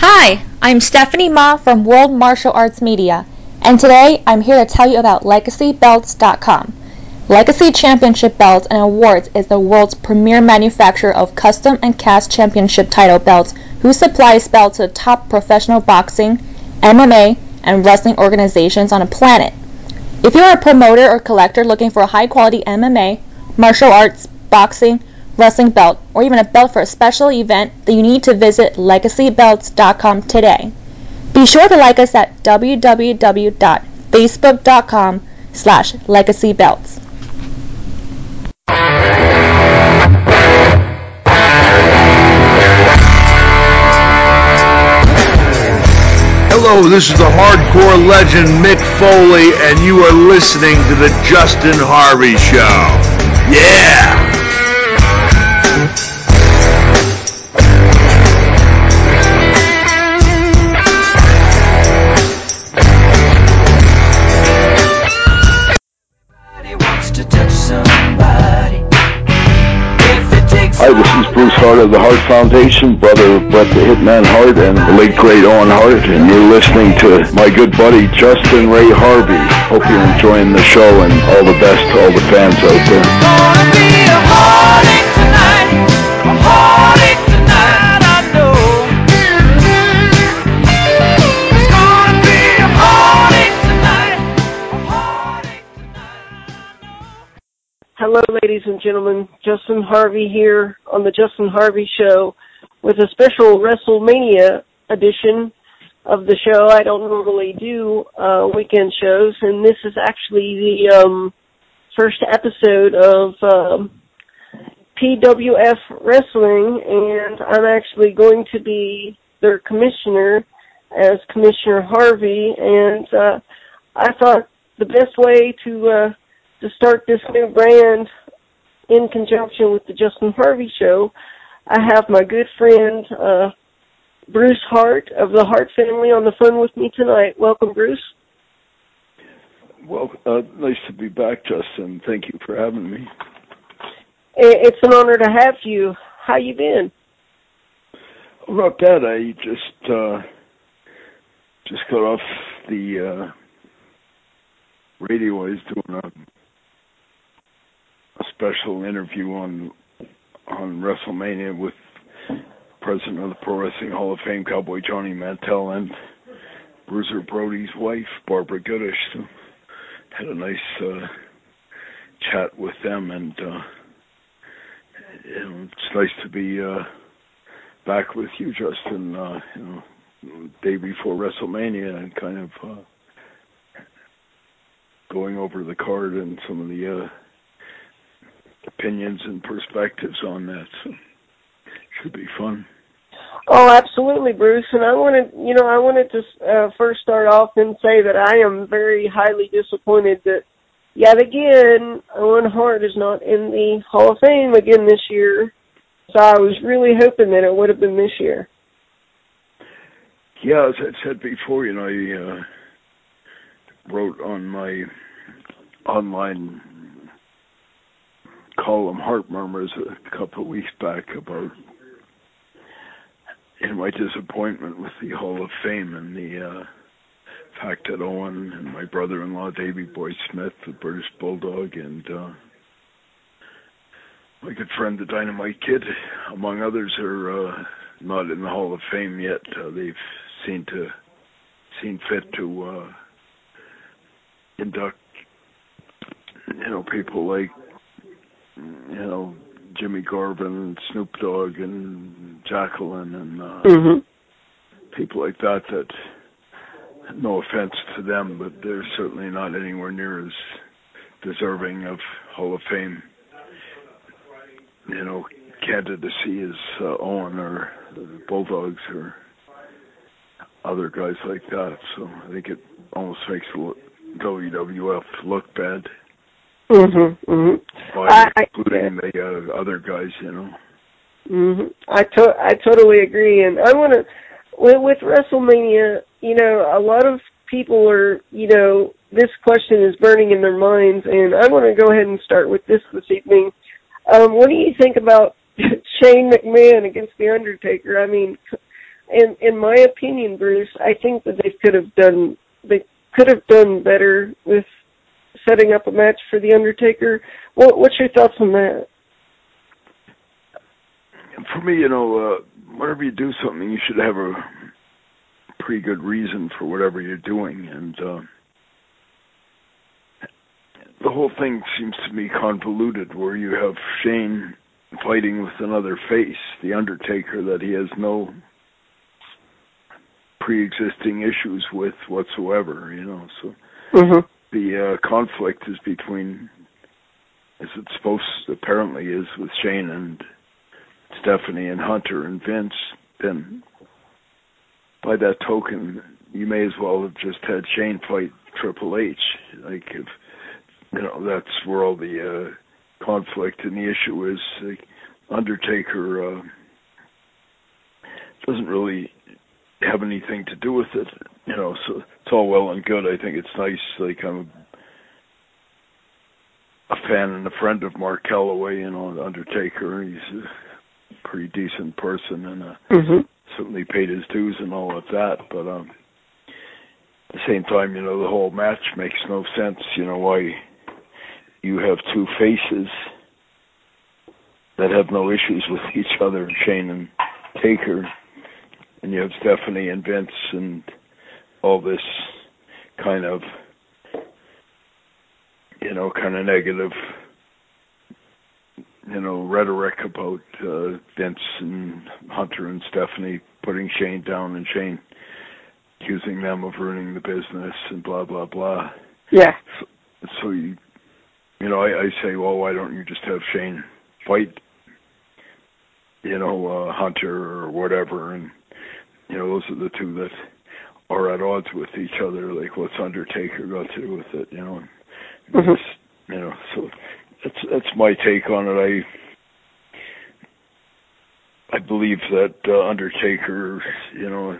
Hi, I'm Stephanie Ma from World Martial Arts Media, and today I'm here to tell you about LegacyBelts.com. Legacy Championship Belts and Awards is the world's premier manufacturer of custom and cast championship title belts who supplies belts to the top professional boxing, MMA, and wrestling organizations on the planet. If you're a promoter or collector looking for a high quality MMA, martial arts, boxing, wrestling belt, or even a belt for a special event, then you need to visit legacybelts.com today. Be sure to like us at www.facebook.com slash legacybelts. Hello, this is the hardcore legend Mick Foley, and you are listening to the Justin Harvey Show. Yeah! Hi, this is Bruce Hart of the Hart Foundation, brother of Bret the Hitman Hart and the late great Owen Hart, and you're listening to my good buddy Justin Ray Harvey. Hope you're enjoying the show and all the best to all the fans out there. Ladies and gentlemen. Justin Harvey here on the Justin Harvey Show with a special WrestleMania edition of the show. I don't normally do uh, weekend shows, and this is actually the um, first episode of um, PWF Wrestling, and I'm actually going to be their commissioner as Commissioner Harvey, and uh, I thought the best way to uh, to start this new brand in conjunction with the Justin Harvey Show, I have my good friend uh, Bruce Hart of the Hart family on the phone with me tonight. Welcome, Bruce. Well, uh, nice to be back, Justin. Thank you for having me. It's an honor to have you. How you been? Not bad. I just uh, just got off the uh, radio. I was doing a, a special interview on on WrestleMania with president of the Pro Wrestling Hall of Fame, Cowboy Johnny Mantell, and Bruiser Brody's wife, Barbara Goodish. So had a nice uh, chat with them, and uh, know, it's nice to be uh, back with you, Justin. Uh, you know, day before WrestleMania, and kind of uh, going over the card and some of the uh, opinions and perspectives on that. So should be fun. Oh, absolutely, Bruce. And I wanted, you know, I wanted to uh, first start off and say that I am very highly disappointed that yet again Owen Hart is not in the Hall of Fame again this year. So I was really hoping that it would have been this year. Yeah, as I said before, you know, I uh, wrote on my online column Heart Murmurs a couple of weeks back about in my disappointment with the Hall of Fame and the uh, fact that Owen and my brother-in-law Davy Boy Smith, the British Bulldog, and uh, my good friend the Dynamite Kid, among others, are uh, not in the Hall of Fame yet. Uh, they've seen to seen fit to uh, induct, you know, people like you know Jimmy Garvin, Snoop Dogg, and Jacqueline, and uh, Mm-hmm. people like that. That no offense to them, but they're certainly not anywhere near as deserving of Hall of Fame. You know, candidacy as uh, Owen or the Bulldogs or other guys like that. So I think it almost makes the WWF look bad. Mhm. Mhm. By including the uh, other guys, you know. Mhm. I to- I totally agree, and I want to with, with WrestleMania. You know, a lot of people are, you know, this question is burning in their minds, and I want to go ahead and start with this this evening. Um, what do you think about Shane McMahon against the Undertaker? I mean, in in my opinion, Bruce, I think that they could have done they could have done better with setting up a match for the Undertaker. What, what's your thoughts on that? For me, you know, uh, whenever you do something, you should have a pretty good reason for whatever you're doing, and uh, the whole thing seems to me convoluted. Where you have Shane fighting with another face, the Undertaker, that he has no pre-existing issues with whatsoever. You know, so mm-hmm. The uh, conflict is between, as it's supposed apparently is with Shane and Stephanie and Hunter and Vince. Then, by that token, you may as well have just had Shane fight Triple H. Like if you know, that's where all the uh, conflict and the issue is. Like, Undertaker uh, doesn't really have anything to do with it, you know. So it's all well and good. I think it's nice. Like I'm a fan and a friend of Mark Calaway, you know, Undertaker. He's a pretty decent person and uh, mm-hmm. certainly paid his dues and all of that. But um, at the same time, you know, the whole match makes no sense. You know why you have two faces that have no issues with each other, Shane and Taker, and you have Stephanie and Vince and all this kind of you know kind of negative you know rhetoric about uh, Vince and Hunter and Stephanie putting Shane down and Shane accusing them of ruining the business and blah blah blah. Yeah. So, so you you know I, I say well why don't you just have Shane fight you know uh, Hunter or whatever and you know, those are the two that are at odds with each other. Like, what's Undertaker got to do with it? You know, mm-hmm. you know. So that's that's my take on it. I I believe that uh, Undertaker, you know,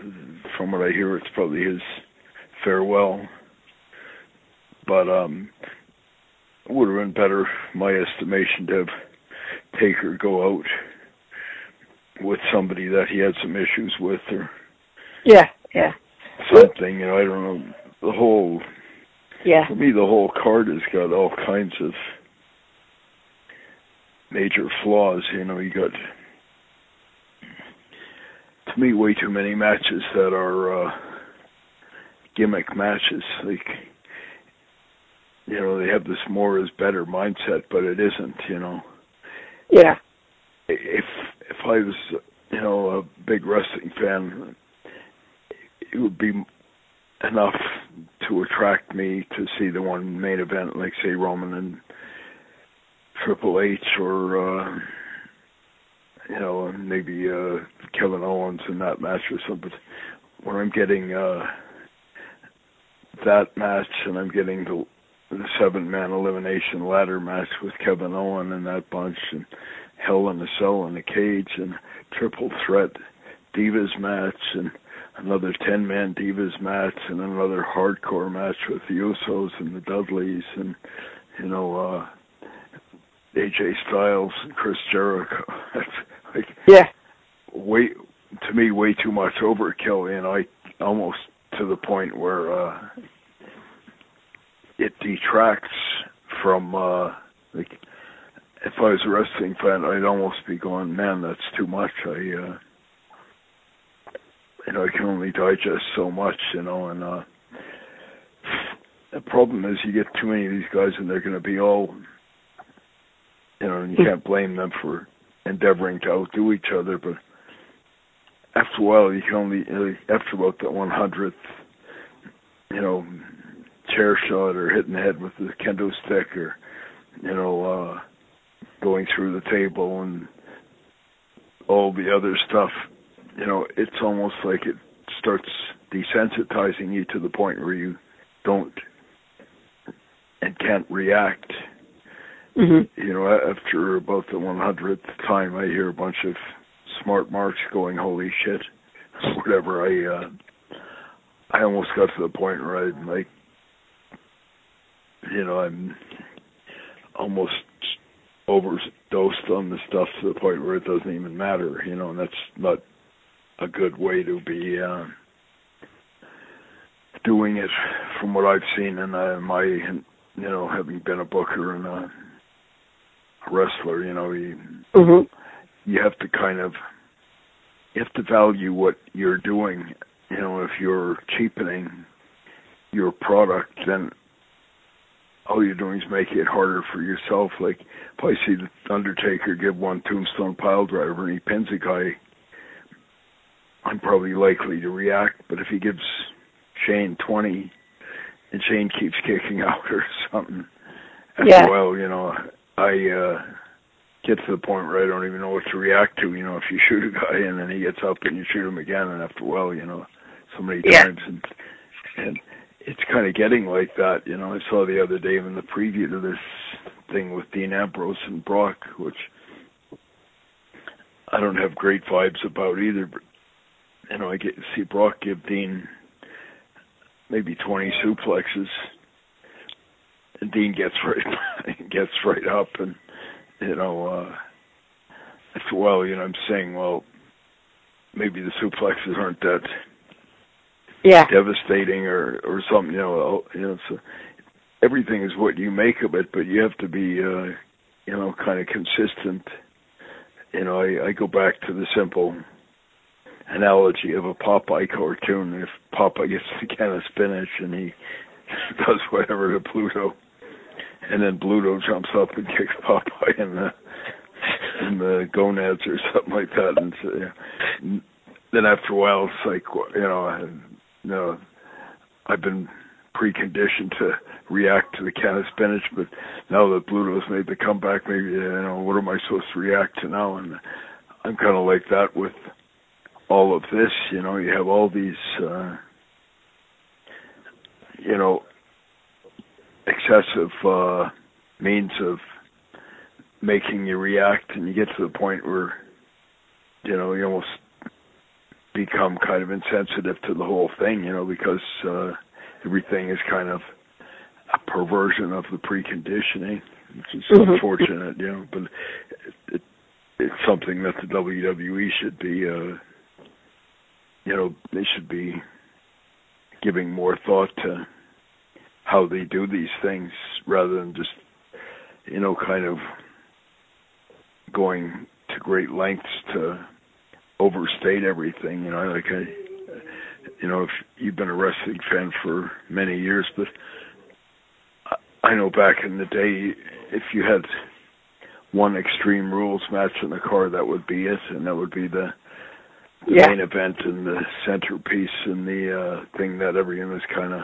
from what I hear, it's probably his farewell. But um, it would have been better, my estimation, to have Taker go out with somebody that he had some issues with or yeah yeah something you know i don't know the whole yeah. for me the whole card has got all kinds of major flaws you know you got to me way too many matches that are uh gimmick matches like you know they have this more is better mindset but it isn't you know. Yeah. If if I was you know a big wrestling fan, it would be enough to attract me to see the one main event, like say Roman and Triple H, or uh, you know maybe uh, Kevin Owens in that match or something. When I'm getting uh, that match and I'm getting the the seven man elimination ladder match with Kevin Owen and that bunch and Hell in a Cell in a Cage and Triple Threat Divas match and another 10 man Divas match and another hardcore match with the Usos and the Dudleys and, you know, uh, AJ Styles and Chris Jericho. like, yeah. Way, to me, way too much overkill, and I almost to the point where, uh, it detracts from, uh, like, if I was a wrestling fan, I'd almost be going, man, that's too much. I, uh, you know, I can only digest so much, you know, and uh, the problem is you get too many of these guys, and they're going to be all, you know, and you can't blame them for endeavoring to outdo each other, but after a while, you can only, after about the 100th, you know, chair shot or hitting the head with the kendo stick or, you know, uh, going through the table and all the other stuff, you know, it's almost like it starts desensitizing you to the point where you don't and can't react. Mm-hmm. You know, after about the 100th time, I hear a bunch of smart marks going, "Holy shit!" Whatever. I uh, I almost got to the point where I'm like, you know, I'm almost overdosed on the stuff to the point where it doesn't even matter. You know, and that's not a good way to be. Uh, doing it from what I've seen and uh, my you know having been a booker and a, wrestler you know you Mm-hmm. you have to kind of you have to value what you're doing you know if you're cheapening your product then all you're doing is making it harder for yourself like if I see the Undertaker give one tombstone pile driver and he pins a guy I'm probably likely to react but if he gives Shane 20 and Shane keeps kicking out or something. Yeah. while, you know, I uh get to the point where I don't even know what to react to, you know, if you shoot a guy and then he gets up and you shoot him again and after a while, you know, so many Yeah. times and and it's kind of getting like that, you know. I saw the other day in the preview to this thing with Dean Ambrose and Brock, which I don't have great vibes about either, but you know, I get to see Brock give Dean maybe 20 suplexes, and Dean gets right gets right up, and you know, uh, it's well, you know, I'm saying, well, maybe the suplexes aren't that Yeah. devastating or or something, you know, you know, so everything is what you make of it, but you have to be, uh, you know, kind of consistent. You know, I, I go back to the simple analogy of a Popeye cartoon. If Popeye gets the can of spinach and he does whatever to Pluto, and then Pluto jumps up and kicks Popeye in the in the gonads or something like that, and so, yeah. then after a while it's like you know, I, you know, I've been preconditioned to react to the can of spinach, but now that Pluto's made the comeback, maybe you know, what am I supposed to react to now? And I'm kind of like that with all of this. You know, you have all these, uh, you know, excessive uh, means of making you react, and you get to the point where, you know, you almost become kind of insensitive to the whole thing. You know, because uh, everything is kind of a perversion of the preconditioning, which is Mhm. unfortunate. You know, but it, it, it's something that the WWE should be. Uh, you know, they should be giving more thought to how they do these things rather than just, you know, kind of going to great lengths to overstate everything. You know, like I, you know, if you've been a wrestling fan for many years, but I- know back in the day, if you had one Extreme Rules match in the card, that would be it, and that would be the the Yeah. main event and the centerpiece and the uh thing that everyone was kind of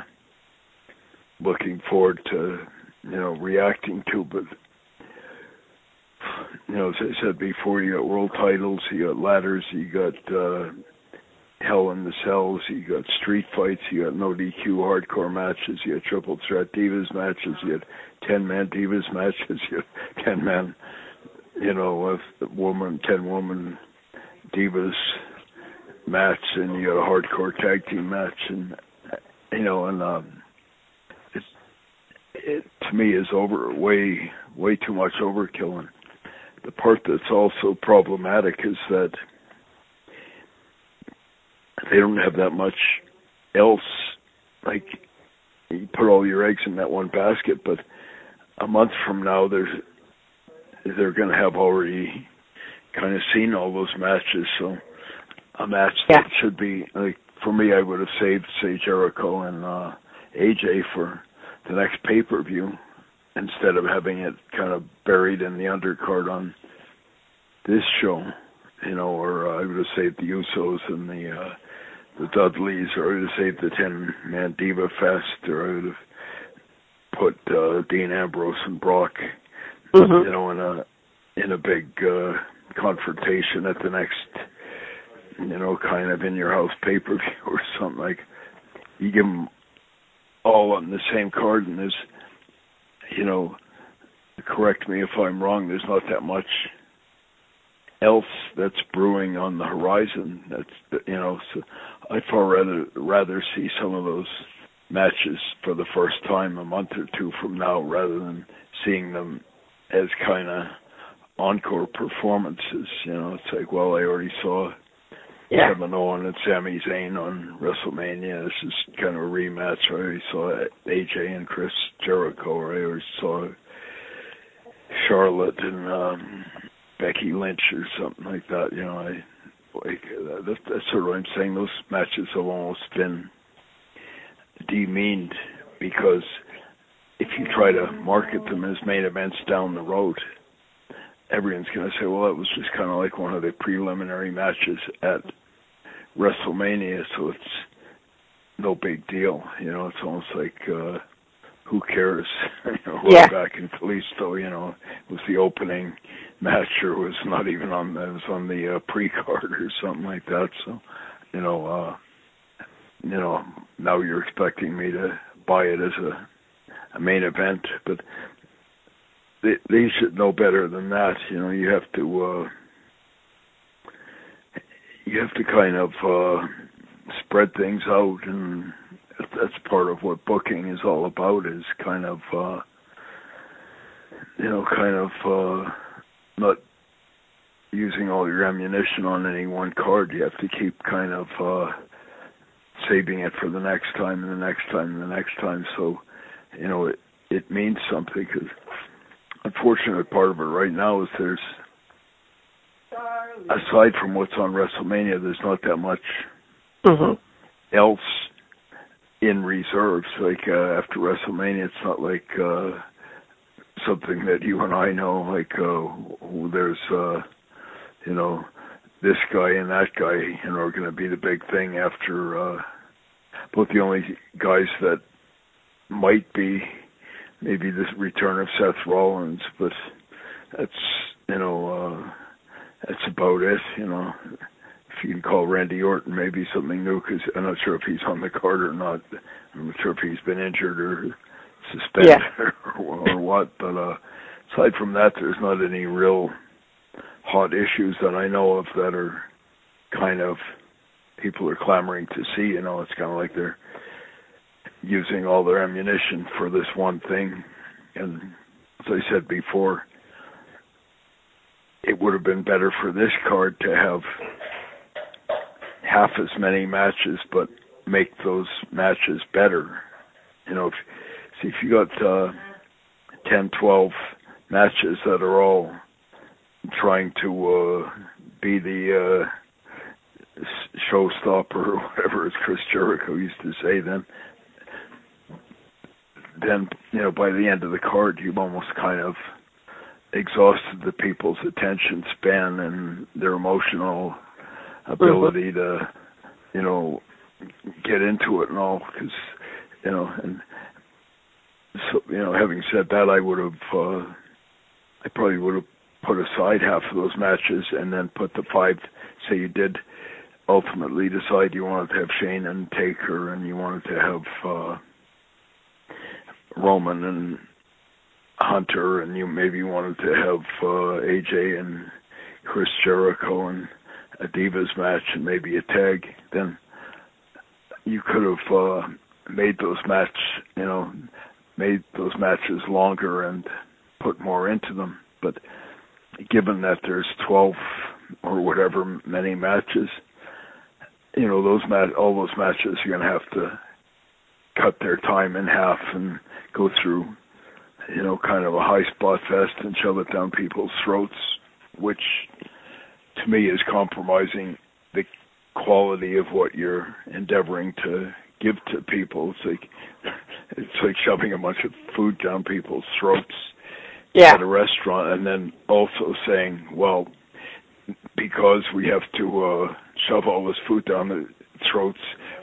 looking forward to you know reacting to but you know as i said before you got world titles you got ladders you got uh hell in the cells you got street fights you got no dq hardcore matches you got triple threat divas matches you got ten man divas matches you got ten man you know with woman ten woman divas match and you got a hardcore tag team match and you know and um it it to me is over way way too much overkill and the part that's also problematic is that they don't have that much else like you put all your eggs in that one basket but a month from now there's they're going to have already kind of seen all those matches so a match Yeah. that should be like for me I would have saved say Jericho and uh AJ for the next pay per view instead of having it kind of buried in the undercard on this show, you know, or uh, I would have saved the Usos and the uh the Dudleys, or I would have saved the ten man Diva Fest, or I would have put uh Dean Ambrose and Brock Mhm. you know, in a in a big uh confrontation at the next, you know, kind of in your house pay per view or something like. You give them all on the same card, and there's, you know, correct me if I'm wrong. There's not that much else that's brewing on the horizon. That's you know, so I'd far rather rather see some of those matches for the first time a month or two from now, rather than seeing them as kind of encore performances. You know, it's like, well, I already saw Yeah. Kevin Owen and Sami Zayn on WrestleMania. This is kind of a rematch. I already saw AJ and Chris Jericho. I already saw Charlotte and um Becky Lynch or something like that. You know, I like uh, that's, that's sort of what I'm saying. Those matches have almost been demeaned because if you try to market them as main events down the road, everyone's going to say, well, that was just kind of like one of the preliminary matches at WrestleMania, so it's no big deal. You know, it's almost like, uh, who cares? you know, Yeah. back in Kalisto, you know, it was the opening match or it was not even on the, it was on the uh, pre-card or something like that. So, you know, uh, you know, now you're expecting me to buy it as a, a main event, but they they should know better than that. You know, you have to uh you have to kind of uh spread things out and that's part of what booking is all about is kind of uh you know, kind of uh not using all your ammunition on any one card. You have to keep kind of uh saving it for the next time and the next time and the next time so you know it it means something because unfortunate part of it right now is there's aside from what's on WrestleMania, there's not that much Mhm. else in reserves. Like uh, after WrestleMania, it's not like uh, something that you and I know. Like uh, there's uh, you know this guy and that guy, you know, are going to be the big thing after. Uh, both the only guys that might be maybe the return of Seth Rollins, but that's you know uh that's about it. You know, if you can call Randy Orton maybe something new because I'm not sure if he's on the card or not. I'm not sure if he's been injured or suspended or, or what. But uh aside from that, there's not any real hot issues that I know of that are kind of people are clamoring to see. You know, it's kind of like they're using all their ammunition for this one thing. And as I said before, it would have been better for this card to have half as many matches, but make those matches better. You know, if, see if you got uh, 10, 12 matches that are all trying to uh, be the uh, showstopper or whatever, as Chris Jericho used to say, then then you know by the end of the card you've almost kind of exhausted the people's attention span and their emotional ability to you know get into it and all because you know and so you know having said that i would have uh i probably would have put aside half of those matches and then put the five say you did ultimately decide you wanted to have Shane and Taker and you wanted to have uh Roman and Hunter and you maybe wanted to have uh AJ and Chris Jericho and a Divas match and maybe a tag, then you could have uh made those match you know, made those matches longer and put more into them. But given that there's twelve or whatever many matches, you know, those mat all those matches you're gonna have to cut their time in half and go through, you know, kind of a high spot fest and shove it down people's throats, which to me is compromising the quality of what you're endeavoring to give to people. It's like it's like shoving a bunch of food down people's throats Yeah. at a restaurant and then also saying, well, because we have to uh shove all this food down the throats,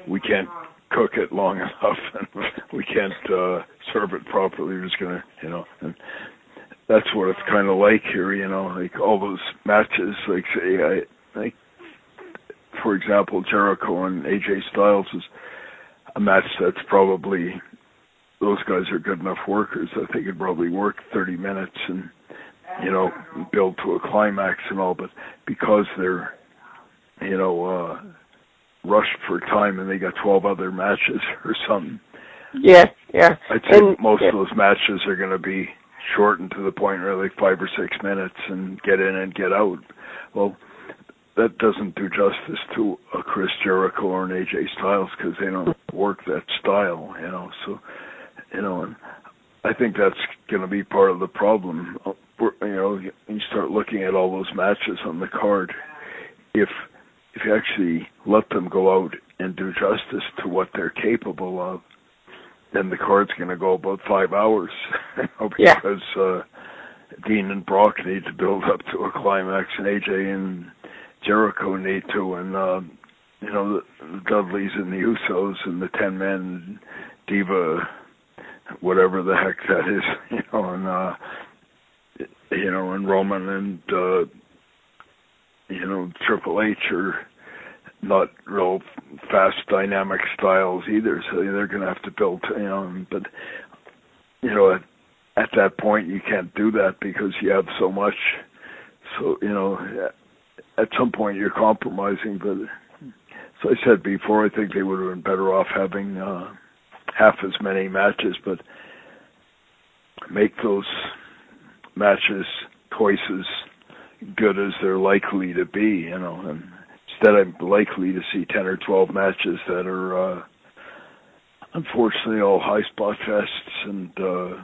we can't cook it long enough and we can't uh serve it properly. We're just gonna you know and that's what it's kind of like here, you know, like all those matches, like say, I like, for example, Jericho and AJ Styles is a match that's probably those guys are good enough workers that they could probably work 30 minutes and you know build to a climax and all, but because they're you know uh rushed for time and they got 12 other matches or something. Yeah, yeah. I'd say And- most yeah. of those matches are going to be shortened to the point where like five or six minutes and get in and get out. Well, that doesn't do justice to a Chris Jericho or an AJ Styles because they don't work that style, you know. So, you know, and I think that's going to be part of the problem. Uh, You know, you start looking at all those matches on the card. If if you actually let them go out and do justice to what they're capable of, then the card's going to go about five hours you know, Yeah. because uh, Dean and Brock need to build up to a climax, and AJ and Jericho need to, and uh, you know the, the Dudleys and the Usos and the Ten Men, Diva, whatever the heck that is, you know, and uh, you know, and Roman and uh, you know Triple H are not real fast dynamic styles either so they're going to have to build you know but you know at, at that point you can't do that because you have so much. So you know at some point you're compromising but as i said before i think they would have been better off having uh half as many matches but make those matches twice as good as they're likely to be you know and instead I'm likely to see 10 or 12 matches that are uh unfortunately all high spot fests and uh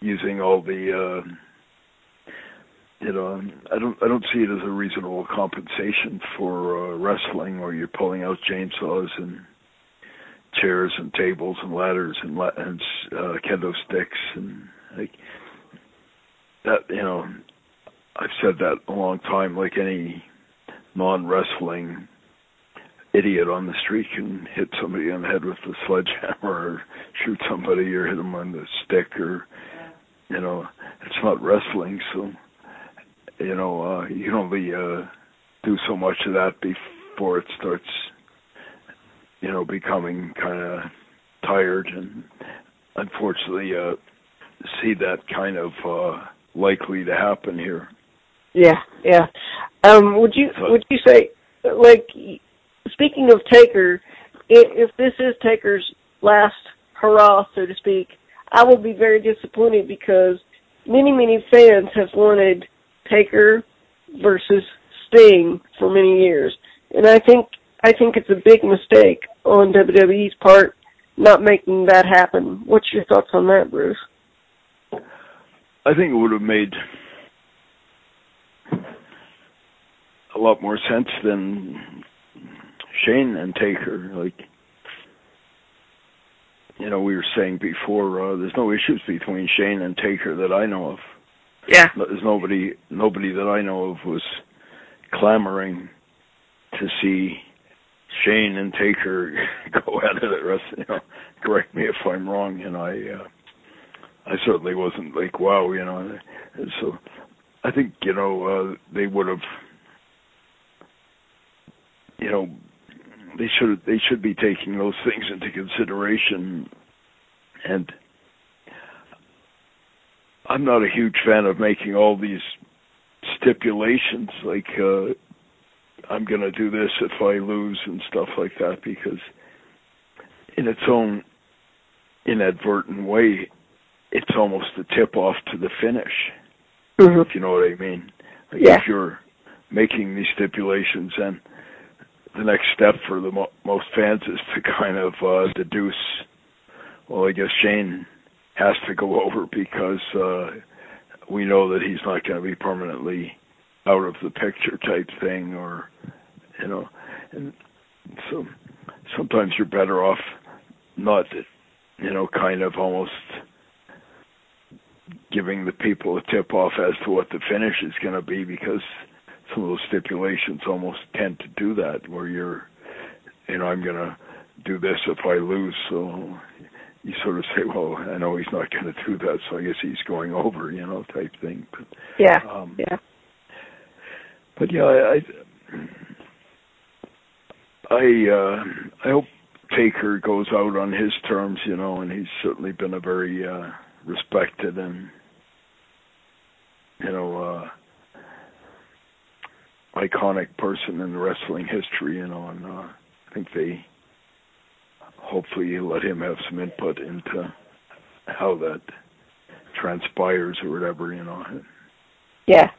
using all the uh you know I don't I don't see it as a reasonable compensation for uh wrestling where you're pulling out chainsaws and chairs and tables and ladders and la- and uh kendo sticks and like that you know I've said that a long time like any non-wrestling idiot on the street can hit somebody on the head with a sledgehammer or shoot somebody or hit them on the stick or you know it's not wrestling so you know uh you can only uh do so much of that before it starts you know becoming kind of tired and unfortunately uh see that kind of uh likely to happen here Yeah, yeah. Um, would you would you say, like, speaking of Taker, if this is Taker's last hurrah, so to speak, I will be very disappointed because many many fans have wanted Taker versus Sting for many years, and I think I think it's a big mistake on WWE's part not making that happen. What's your thoughts on that, Bruce? I think it would have made a lot more sense than Shane and Taker. Like, you know, we were saying before, uh, there's no issues between Shane and Taker that I know of. Yeah. There's nobody, nobody that I know of was clamoring to see Shane and Taker go at it at. You know, correct me if I'm wrong. You know, I, uh, I certainly wasn't like, wow, you know. And so, I think you know uh, they would have, you know, they should they should be taking those things into consideration. And I'm not a huge fan of making all these stipulations like uh I'm going to do this if I lose and stuff like that because in its own inadvertent way it's almost a tip off to the finish Mm-hmm. if you know what I mean. Like Yeah. If you're making these stipulations, and the next step for the mo- most fans is to kind of uh, deduce. Well, I guess Shane has to go over because uh, we know that he's not going to be permanently out of the picture type thing, or you know, and so sometimes you're better off not, you know, kind of almost giving the people a tip off as to what the finish is going to be because some of those stipulations almost tend to do that where you're you know I'm going to do this if I lose so you sort of say, well, I know he's not going to do that, so I guess he's going over, you know, type thing. But Yeah. um, Yeah. but yeah, I I uh, I hope Taker goes out on his terms, you know, and he's certainly been a very uh, respected and you know uh, iconic person in wrestling history, you know, and uh, I think they hopefully let him have some input into how that transpires or whatever, you know. Yeah.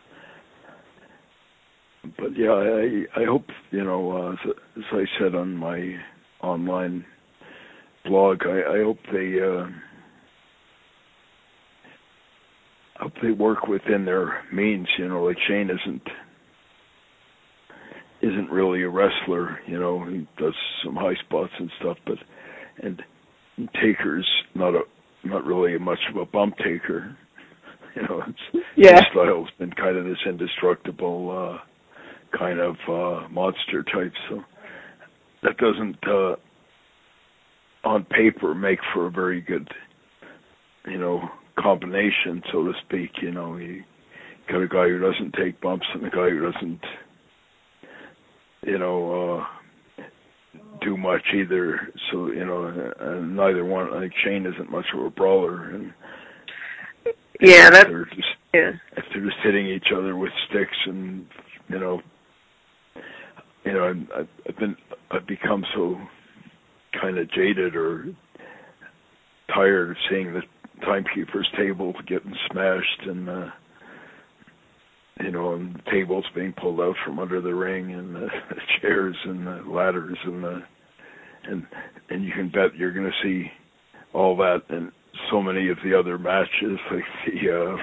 but yeah, I I hope you know uh, as, as I said on my online blog, I, I hope they uh, I hope they work within their means. You know, like Shane isn't isn't really a wrestler. You know, he does some high spots and stuff, but and Taker's not a not really much of a bump taker. You know, it's, Yeah. his style's been kind of this indestructible uh kind of uh monster type so that doesn't uh on paper make for a very good you know combination so to speak you know you got a guy who doesn't take bumps and a guy who doesn't you know uh do much either so you know and neither one I think Shane isn't much of a brawler and Yeah, that's they're just yeah. if they're just hitting each other with sticks and you know you know I'm, I've, I've been I've become so kind of jaded or tired of seeing the timekeeper's table getting smashed and uh you know and tables being pulled out from under the ring and the, the chairs and the ladders and the and and you can bet you're going to see all that in so many of the other matches like the uh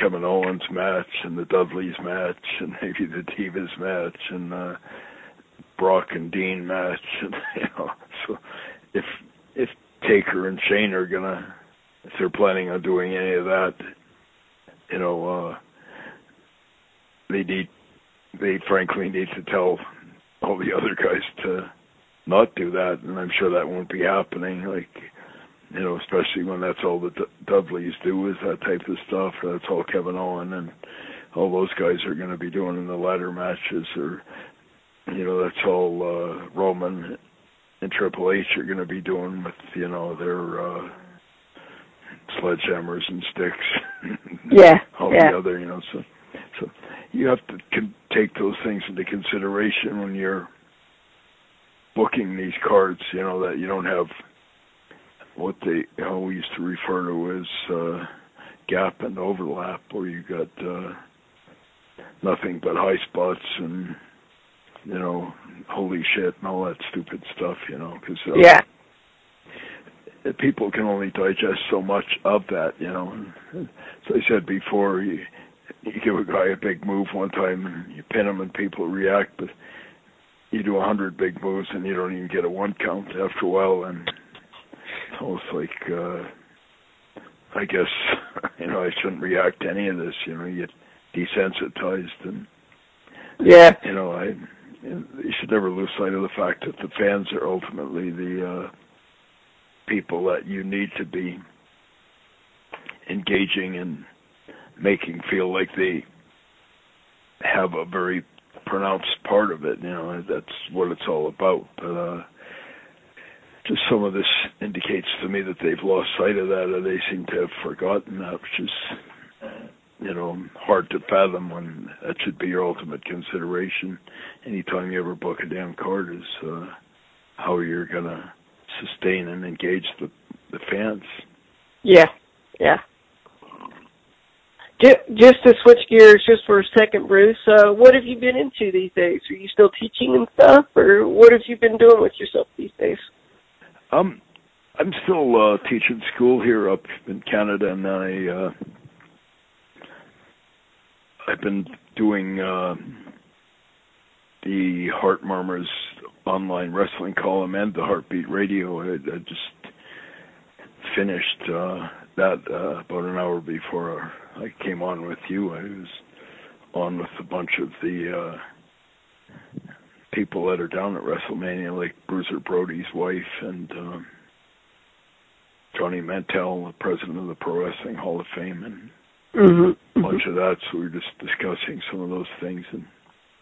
Kevin Owens match and the Dudleys match and maybe the Divas match and uh Brock and Dean match and you know so if if Taker and Shane are gonna if they're planning on doing any of that you know uh they need they frankly need to tell all the other guys to not do that and I'm sure that won't be happening like you know, especially when that's all the D- Dudleys do is that type of stuff. That's all Kevin Owen and all those guys are going to be doing in the ladder matches, or you know, that's all uh, Roman and Triple H are going to be doing with you know their uh, sledgehammers and sticks. Yeah, all yeah. the other, you know, so so you have to con- take those things into consideration when you're booking these cards. You know that you don't have what they how we used to refer to as uh, gap and overlap, where you got uh, nothing but high spots and you know holy shit and all that stupid stuff. You know, because uh, Yeah. people can only digest so much of that. You know, as I said before, you you give a guy a big move one time and you pin him and people react, but you do a hundred big moves and you don't even get a one count after a while and it's almost like uh I guess you know I shouldn't react to any of this. You know, you get desensitized, and Yeah. you know I you should never lose sight of the fact that the fans are ultimately the uh people that you need to be engaging and making feel like they have a very pronounced part of it. You know, that's what it's all about. But uh just some of this indicates to me that they've lost sight of that or they seem to have forgotten that, which is you know, hard to fathom when that should be your ultimate consideration anytime you ever book a damn card is uh how you're gonna sustain and engage the the fans. Yeah. Yeah. Ju- Just to switch gears just for a second, Bruce, uh, what have you been into these days? Are you still teaching and stuff, or what have you been doing with yourself these days? Um, I'm still uh, teaching school here up in Canada, and I uh, I've been doing uh, the Heart Murmurs online wrestling column and the Heartbeat Radio. I, I just finished uh, that uh, about an hour before I came on with you. I was on with a bunch of the uh, people that are down at WrestleMania, like Bruiser Brody's wife and. Um, Johnny Mantell, the president of the Pro Wrestling Hall of Fame, and mm-hmm. a bunch of that. So we were just discussing some of those things. And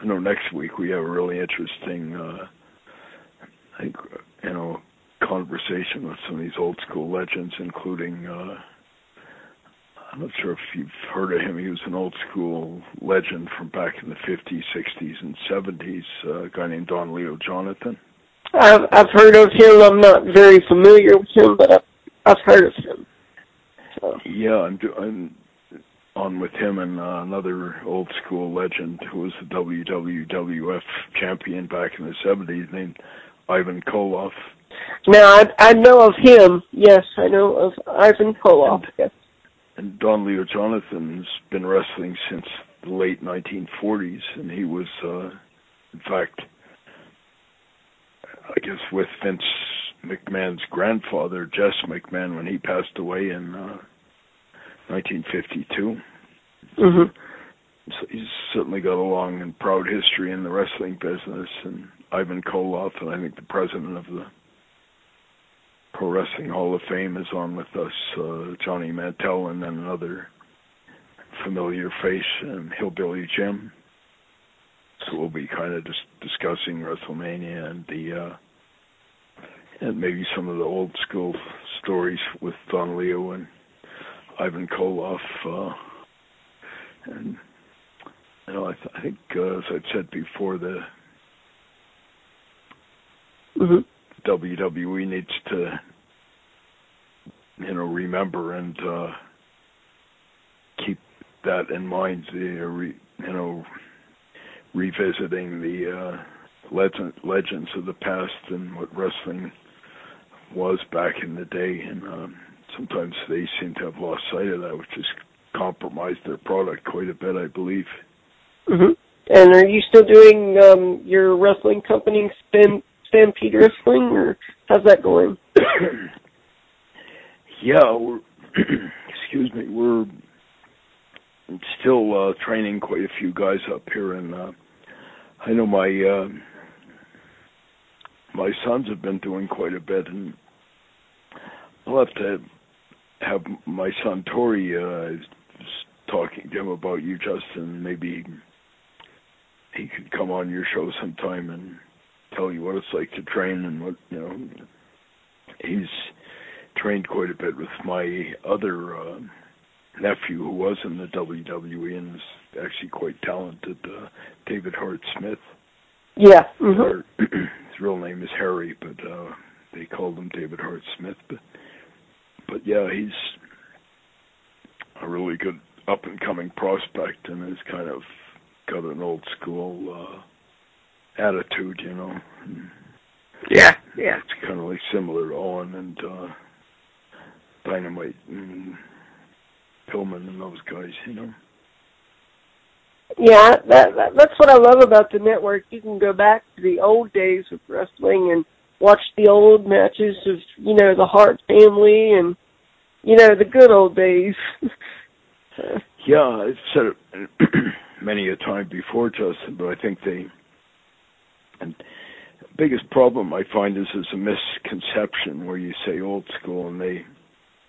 I know next week we have a really interesting, uh, I think, you know, conversation with some of these old school legends, including. Uh, I'm not sure if you've heard of him. He was an old school legend from back in the 50s, 60s, and 70s. Uh, a guy named Don Leo Jonathan. I've I've heard of him. I'm not very familiar with him, but I've I've heard of him. So. Yeah, I'm, I'm on with him and uh, another old school legend who was the WWF champion back in the 70s named Ivan Koloff. Now I I know of him. Yes, I know of Ivan Koloff. And, yes. and Don Leo Jonathan's been wrestling since the late 1940s, and he was, uh, in fact, I guess with Vince McMahon's grandfather, Jess McMahon, when he passed away in uh, 1952. Mm-hmm. So he's certainly got a long and proud history in the wrestling business. And Ivan Koloff, and I think the president of the Pro Wrestling Hall of Fame, is on with us. Uh, Johnny Mantell, and then another familiar face, and Hillbilly Jim. So we'll be kind of just discussing WrestleMania and the uh, and maybe some of the old school stories with Don Leo and Ivan Koloff. Uh, and you know, I, th- I think uh, as I said before, the mm-hmm. WWE needs to you know remember and uh, keep that in mind. You know revisiting the uh, legend, legends of the past and what wrestling was back in the day, and um, sometimes they seem to have lost sight of that, which has compromised their product quite a bit, I believe. Mm-hmm. And are you still doing um, your wrestling company, Stam- Stampede Wrestling, or how's that going? yeah, we're excuse me, we're still uh, training quite a few guys up here, and uh, I know my uh, my sons have been doing quite a bit, and I'll have to have my son Tori uh, talking to him about you, Justin. Maybe he could come on your show sometime and tell you what it's like to train and what you know. He's trained quite a bit with my other uh, nephew who was in the WWE and is actually quite talented, uh, David Hart Smith. Yeah. Mm-hmm. His real name is Harry, but uh, they called him David Hart Smith. But but yeah, he's a really good up and coming prospect and has kind of got an old school uh attitude, you know. Yeah, yeah. It's kind of like similar to Owen and uh Dynamite and Pillman and those guys, you know. Yeah, that, that that's what I love about the network. You can go back to the old days of wrestling and watch the old matches of you know the Hart family and you know the good old days. yeah, I've said it many a time before, Justin, but I think they and biggest problem I find is there's a misconception where you say old school and they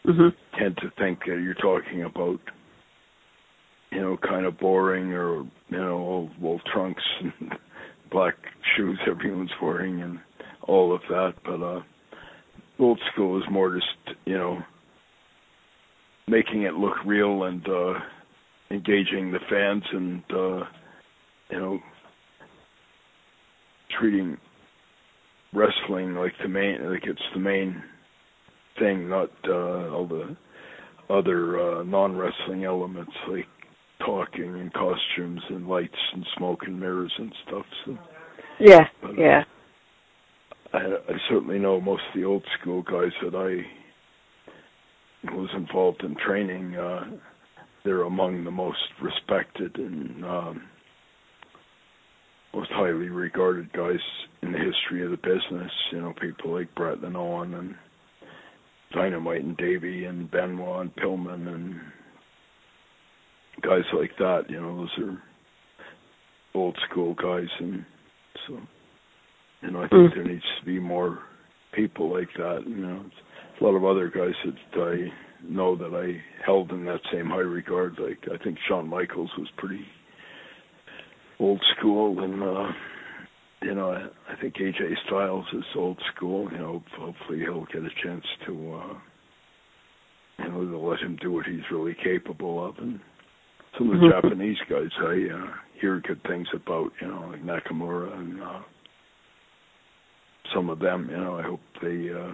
mm-hmm. tend to think that you're talking about you know kind of boring or you know old old trunks and black shoes everyone's wearing and all of that but uh old school is more just you know making it look real and uh engaging the fans and uh you know treating wrestling like the main like it's the main thing not uh all the other uh non wrestling elements like talking and costumes and lights and smoke and mirrors and stuff so yeah but, yeah I, I certainly know most of the old school guys that I was involved in training. Uh, they're among the most respected and um, most highly regarded guys in the history of the business. You know, people like Bret and Owen and Dynamite and Davey and Benoit and Pillman and guys like that. You know, those are old school guys, and so you know, I think Mm. there needs to be more people like that. You know, a lot of other guys that I know that I held in that same high regard. Like I think Shawn Michaels was pretty old school, and uh, you know I, I think AJ Styles is old school. You know, hopefully he'll get a chance to. uh you know, to let him do what he's really capable of. And some of the Mhm. Japanese guys, I uh, hear good things about, you know, like Nakamura and uh, some of them. You know, I hope they, uh,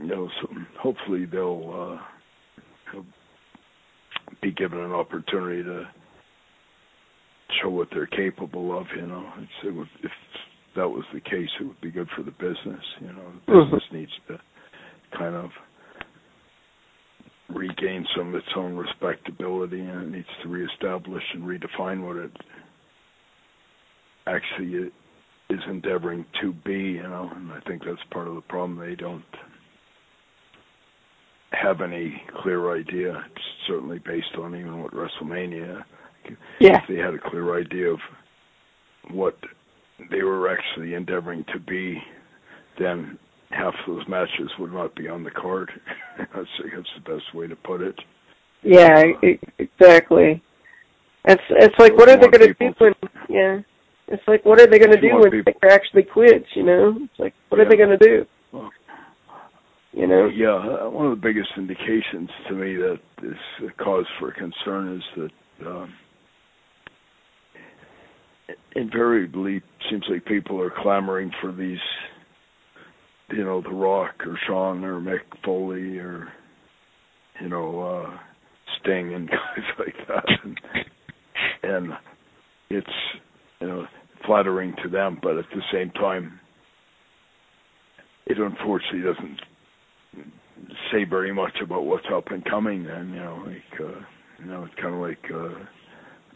you know, so hopefully they'll, uh, they'll be given an opportunity to show what they're capable of. You know, it's, it would, if that was the case, it would be good for the business. You know, the Mhm. business needs to kind of regain some of its own respectability and it needs to reestablish and redefine what it actually is endeavoring to be, you know, and I think that's part of the problem. They don't have any clear idea. It's certainly based on even what WrestleMania Yeah. if they had a clear idea of what they were actually endeavoring to be, then half of those matches would not be on the card. that's, that's the best way to put it. Yeah, e- exactly. It's it's like what are they going to do when yeah? It's like what are they going to do when they're actually quits? You know, it's like what are they going to do? Well, You know? Yeah, uh, one of the biggest indications to me that is a cause for concern is that um, invariably seems like people are clamoring for these, you know, The Rock or Shawn or Mick Foley or, you know, uh, Sting and guys like that, and, and it's you know flattering to them, but at the same time, it unfortunately doesn't say very much about what's up and coming then you know like uh you know it's kind of like uh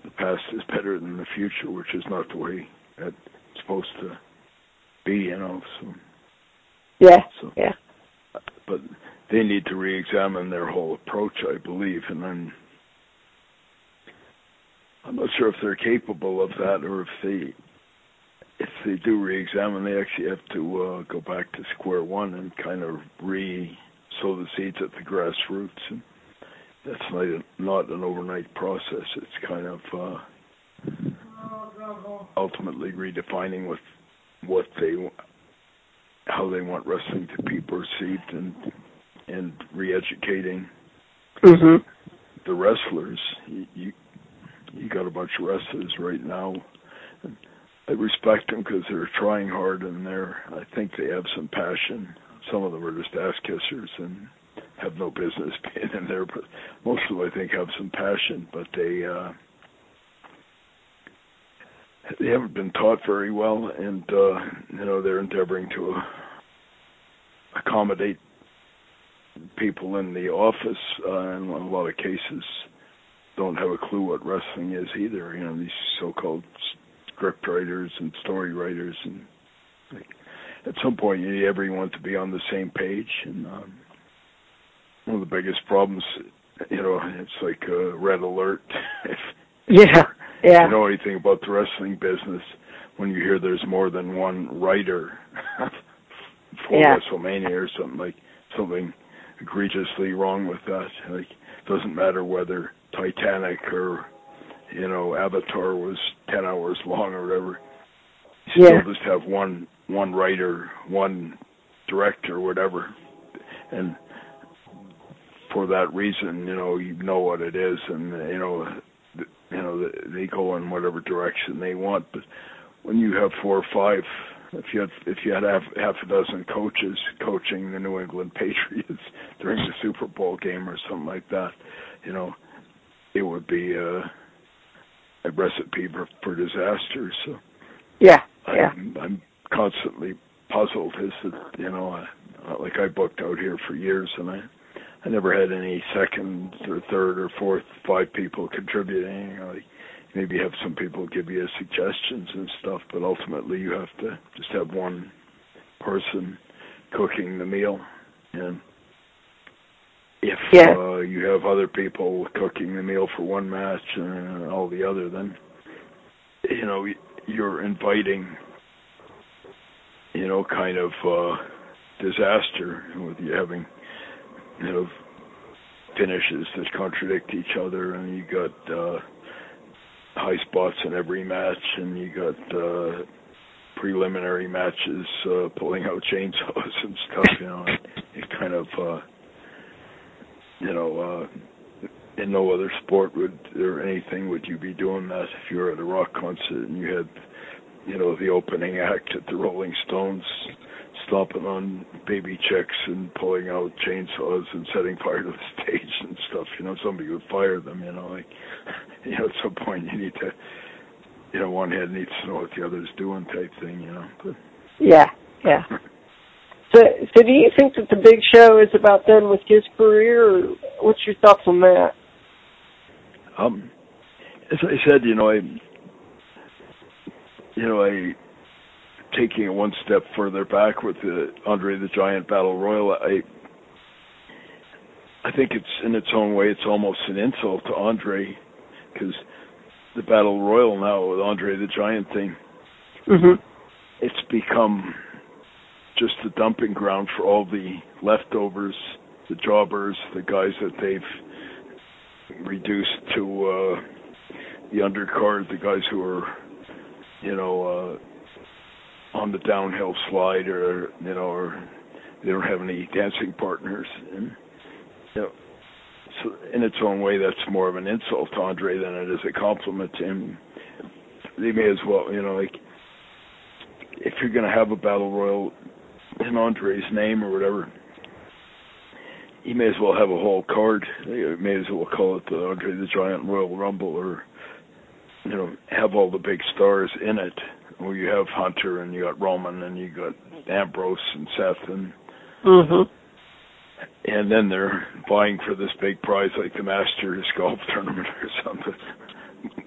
the past is better than the future which is not the way it's supposed to be you know so Yeah. so Yeah. but they need to re-examine their whole approach i believe and then i'm not sure if they're capable of that or if they if they do re-examine they actually have to uh go back to square one and kind of re sow the seeds at the grassroots and that's not not an overnight process it's kind of uh ultimately redefining what what they how they want wrestling to be perceived and and re-educating Mhm. the wrestlers. You, you you got a bunch of wrestlers right now. I respect them because they're trying hard and they're. I think they have some passion. Some of them are just ass kissers and have no business being in there, but most of them I think have some passion. But they uh they haven't been taught very well, and uh you know they're endeavoring to uh, accommodate people in the office uh, in a lot of cases don't have a clue what wrestling is either you know these so-called script writers and story writers and like, at some point you need everyone to be on the same page and um one of the biggest problems you know it's like a red alert Yeah. Yeah. you know anything about the wrestling business when you hear there's more than one writer for Yeah. WrestleMania or something like something egregiously wrong with that. Like doesn't matter whether Titanic or you know Avatar was ten hours long or whatever. You Yeah. still just have one one writer, one director, whatever, and for that reason, you know, you know what it is, and uh, you know, you know, they go in whatever direction they want. But when you have four or five, if you had if you had half, half a dozen coaches coaching the New England Patriots during the Super Bowl game or something like that, you know, it would be uh, a recipe for, for disaster. So Yeah. Yeah. I'm, I'm constantly puzzled. Is that you know, I, like I booked out here for years, and I I never had any second or third or fourth five people contributing. Like maybe have some people give you suggestions and stuff, but ultimately you have to just have one person cooking the meal, and if Yeah. uh, you have other people cooking the meal for one match and all the other, then you know you're inviting you know kind of uh disaster with you having you know finishes that contradict each other, and you got uh, high spots in every match, and you got uh, preliminary matches uh, pulling out chainsaws and stuff. You know, it kind of uh, you know. Uh, in no other sport would or anything would you be doing that if you were at a rock concert and you had you know the opening act at the Rolling Stones stomping on baby chicks and pulling out chainsaws and setting fire to the stage and stuff. You know, somebody would fire them. You know, like you know, at some point you need to, you know, one head needs to know what the other's doing, type thing. You know. But, yeah, yeah. So, so do you think that the Big Show is about done with his career, or what's your thoughts on that? Um, as I said, you know, I, you know, I taking it one step further back with the Andre the Giant Battle Royal, I I think it's in its own way it's almost an insult to Andre because the Battle Royal now with Andre the Giant thing, mm-hmm. it's become just the dumping ground for all the leftovers, the jobbers, the guys that they've reduced to uh the undercard, the guys who are, you know, uh on the downhill slide or you know or they don't have any dancing partners and you know so in its own way that's more of an insult to Andre than it is a compliment to him. They may as well you know like if you're gonna have a battle royal in Andre's name or whatever you may as well have a whole card. You may as well call it the Andre the Giant Royal Rumble or you know, have all the big stars in it where you have Hunter and you got Roman and you got Ambrose and Seth and mm-hmm. and then they're vying for this big prize like the Masters golf tournament or something.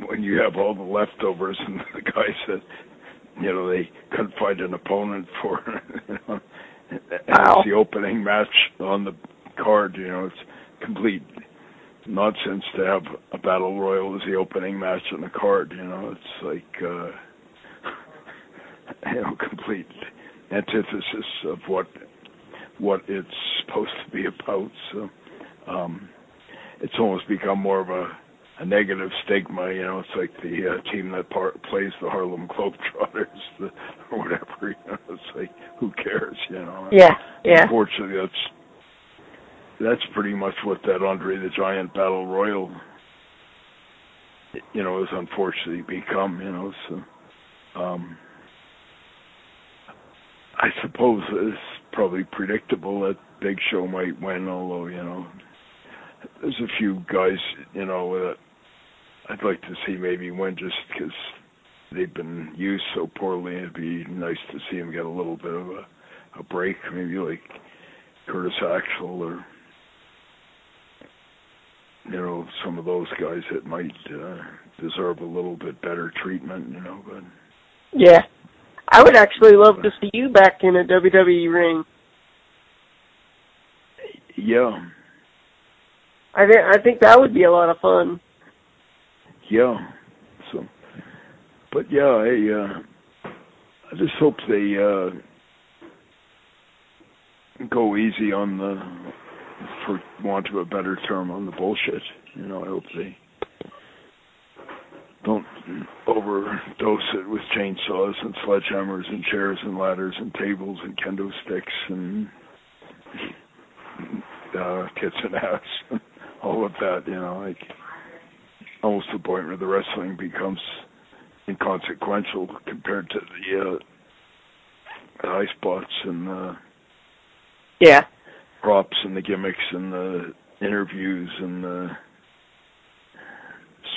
When you have all the leftovers and the guys that you know they couldn't find an opponent for, you know, and wow. it's the opening match on the card. You know, it's complete nonsense to have a battle royal as the opening match on the card. You know, it's like. uh you know, complete antithesis of what what it's supposed to be about. So um, it's almost become more of a, a negative stigma. You know, it's like the uh, team that part, plays the Harlem Globetrotters the, or whatever. You know, it's like who cares? You know. Yeah, yeah. Unfortunately, that's that's pretty much what that Andre the Giant Battle Royal, you know, has unfortunately become. You know, so. Um, I suppose it's probably predictable that Big Show might win, although, you know, there's a few guys, you know, that I'd like to see maybe win just because they've been used so poorly. It'd be nice to see them get a little bit of a, a break, maybe like Curtis Axel or, you know, some of those guys that might uh, deserve a little bit better treatment, you know, but. Yeah, I would actually love to see you back in a WWE ring. Yeah. I think I think that would be a lot of fun. Yeah. So, but yeah, I uh, I just hope they uh, go easy on the, for want of a better term, on the bullshit. You know, I hope they don't overdose it with chainsaws and sledgehammers and chairs and ladders and tables and kendo sticks and uh kits and ass all of that you know like almost the point where the wrestling becomes inconsequential compared to the uh the high spots and the yeah props and the gimmicks and the interviews and the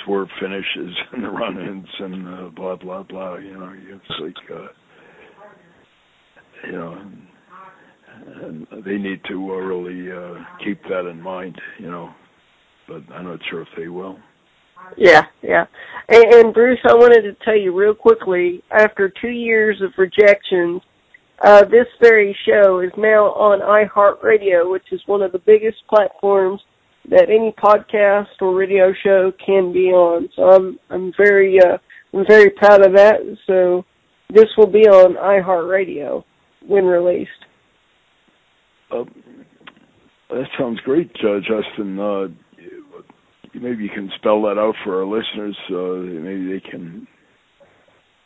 swerve finishes and the run-ins and uh, blah blah blah. You know, it's like uh, you know, and they need to uh, really uh, keep that in mind. You know, but I'm not sure if they will. Yeah, yeah. And, and Bruce, I wanted to tell you real quickly. After two years of rejections, uh, this very show is now on iHeartRadio, which is one of the biggest platforms that any podcast or radio show can be on. So I'm I'm very uh, I'm very proud of that. So this will be on iHeartRadio when released. Uh, that sounds great, uh, Justin. Uh, maybe you can spell that out for our listeners. Uh, maybe they can,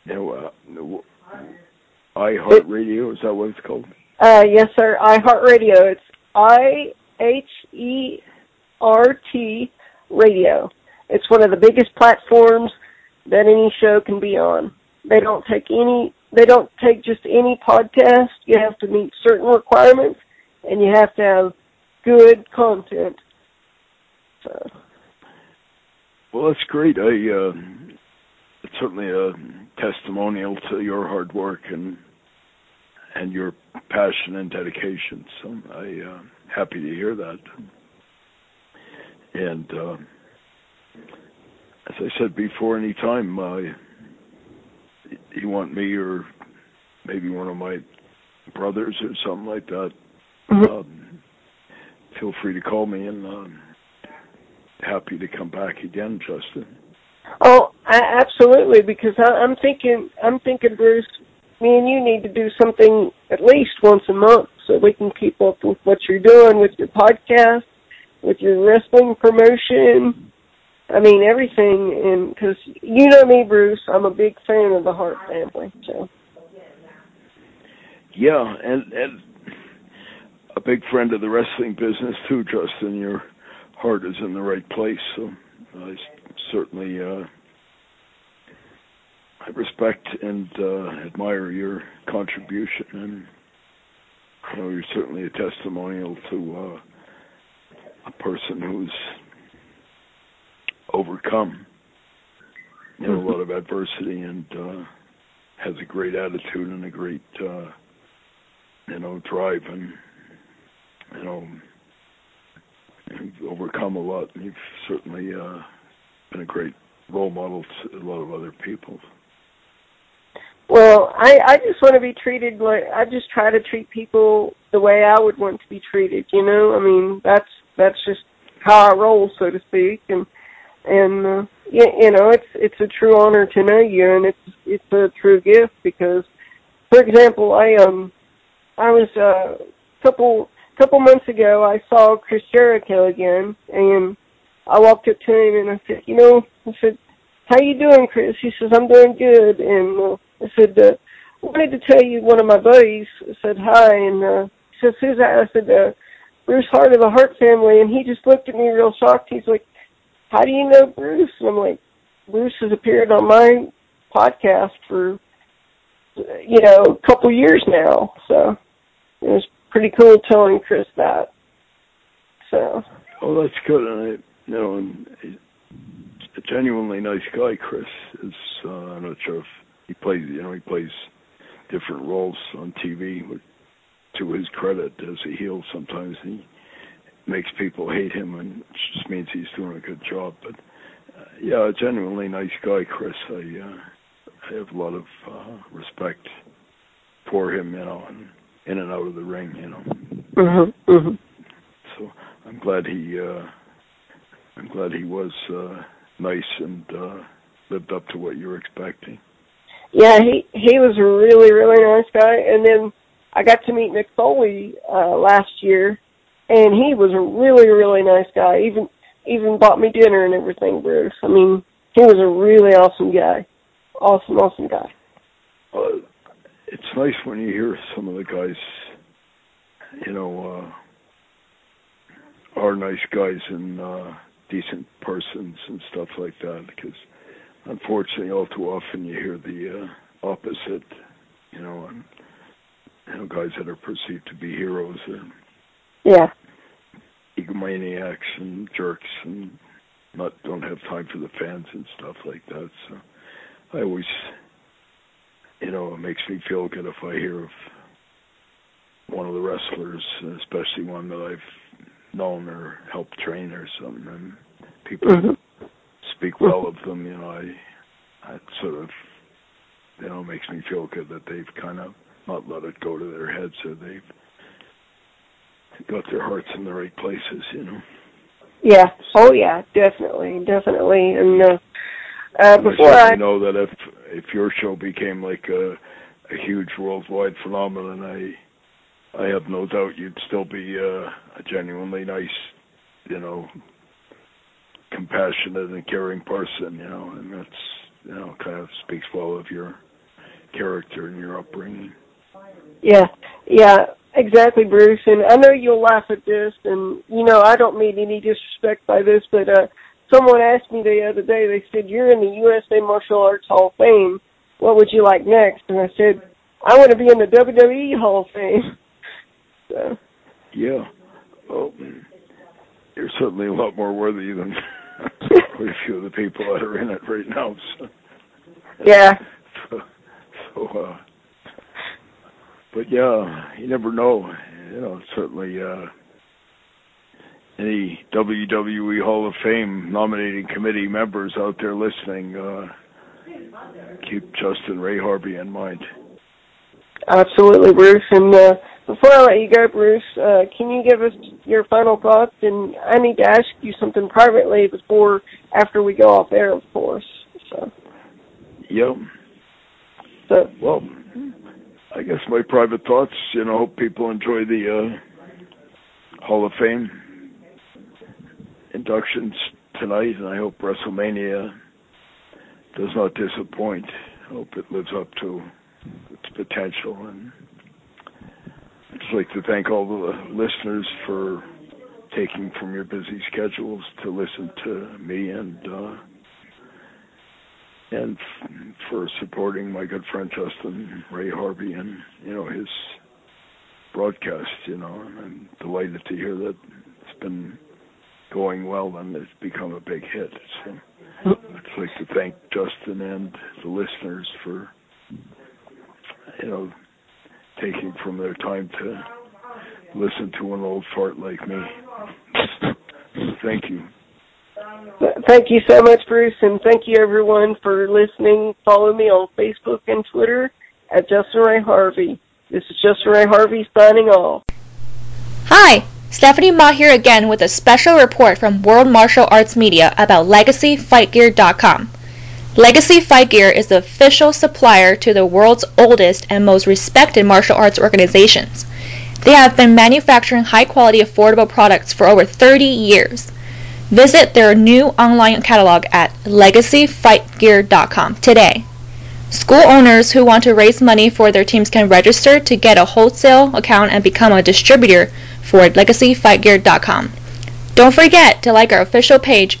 you know, uh, iHeartRadio. Is that what it's called? Uh, yes, sir. iHeartRadio. It's I H E R T Radio. It's one of the biggest platforms that any show can be on. They don't take any. They don't take just any podcast. You have to meet certain requirements, and you have to have good content. So. Well, that's great. I uh, it's certainly a testimonial to your hard work and and your passion and dedication. So I uh, happy to hear that. And uh, as I said before, anytime uh, you want me or maybe one of my brothers or something like that, mm-hmm. um, feel free to call me and um, happy to come back again, Justin. Oh, I, absolutely. Because I, I'm thinking, I'm thinking, Bruce, me and you need to do something at least once a month so we can keep up with what you're doing with your podcast, with your wrestling promotion. I mean everything, and because you know me, Bruce, I'm a big fan of the Hart family. So. Yeah, and and a big friend of the wrestling business too, Justin. Your heart is in the right place, so I certainly uh, I respect and uh, admire your contribution, and you know you're certainly a testimonial to uh, a person who's overcome you know a lot of adversity and uh, has a great attitude and a great uh, you know drive and you know you've overcome a lot and you've certainly uh, been a great role model to a lot of other people. Well, I I just want to be treated like I just try to treat people the way I would want to be treated. You know, I mean that's that's just how I roll, so to speak, and and uh, you, you know it's it's a true honor to know you, and it's it's a true gift because, for example, I um I was uh, a couple couple months ago I saw Chris Jericho again, and I walked up to him and I said, you know, I said, how you doing, Chris? He says, I'm doing good, and uh, I said, uh, I wanted to tell you one of my buddies said hi, and uh, he says, who's that? I said, uh, Bruce Hart of the Hart family, and he just looked at me real shocked. He's like, how do you know Bruce? And I'm like, Bruce has appeared on my podcast for, you know, a couple years now. So it was pretty cool telling Chris that. So. Oh, that's good. And I, you know, and a genuinely nice guy. Chris is. Uh, I'm not sure if he plays. You know, he plays different roles on TV. But to his credit, as a heel, sometimes he makes people hate him, and it just means he's doing a good job. But uh, yeah, a genuinely nice guy, Chris. I uh, I have a lot of uh, respect for him, you know, and in and out of the ring, you know. Mm-hmm. Mm-hmm. So I'm glad he uh I'm glad he was uh nice and uh lived up to what you were expecting. Yeah, he he was a really really nice guy and then I got to meet Mick Foley uh last year and he was a really really nice guy. Even even bought me dinner and everything, Bruce. I mean, he was a really awesome guy. Awesome awesome guy. Uh, it's nice when you hear some of the guys, you know, uh, are nice guys and uh, decent persons and stuff like that. Because unfortunately, all too often you hear the uh, opposite, you know, and you know, guys that are perceived to be heroes and yeah, egomaniacs and jerks and not don't have time for the fans and stuff like that. So I always you know, it makes me feel good if I hear of one of the wrestlers, especially one that I've known or helped train or something, and people mm-hmm. Speak well of them. You know, I, I sort of, you know, makes me feel good that they've kind of not let it go to their heads, or they've got their hearts in the right places. You know. Yeah. Oh yeah. Definitely. Definitely. And uh, uh, before I, I know that if if your show became like a a huge worldwide phenomenon, I I have no doubt you'd still be uh, a genuinely nice, you know, compassionate and caring person, you know, and that's you know kind of speaks well of your character and your upbringing. Yeah, yeah, exactly, Bruce. And I know you'll laugh at this, and you know I don't mean any disrespect by this, but uh, someone asked me the other day. They said you're in the USA Martial Arts Hall of Fame. What would you like next? And I said I want to be in the WWE Hall of Fame. So. Yeah. Well, you're certainly a lot more worthy than quite a few of the people that are in it right now. So. Yeah. So, so uh, but yeah, you never know. You know, certainly uh, any WWE Hall of Fame nominating committee members out there listening, uh, keep Justin Ray Harvey in mind. Absolutely, Bruce. And uh, before I let you go, Bruce, uh, can you give us your final thoughts? And I need to ask you something privately before, after we go off air, of course. So. Yep. So. Well, I guess my private thoughts. You know, hope people enjoy the uh, Hall of Fame inductions tonight, and I hope WrestleMania does not disappoint. I hope it lives up to its potential and just like to thank all the listeners for taking from your busy schedules to listen to me and uh, and f- for supporting my good friend Justin Ray Harvey and you know his broadcast. You know, and I'm delighted to hear that it's been going well and it's become a big hit. So I'd like to thank Justin and the listeners for you know taking from their time to listen to an old fart like me. Thank you. Thank you so much, Bruce, and thank you everyone for listening. Follow me on Facebook and Twitter at Justin Ray Harvey. This is Justin Ray Harvey signing off. Hi, Stephanie Ma here again with a special report from World Martial Arts Media about LegacyFightGear.com. Legacy Fight Gear is the official supplier to the world's oldest and most respected martial arts organizations. They have been manufacturing high quality, affordable products for over 30 years. Visit their new online catalog at legacyfightgear.com today. School owners who want to raise money for their teams can register to get a wholesale account and become a distributor for legacyfightgear.com. Don't forget to like our official page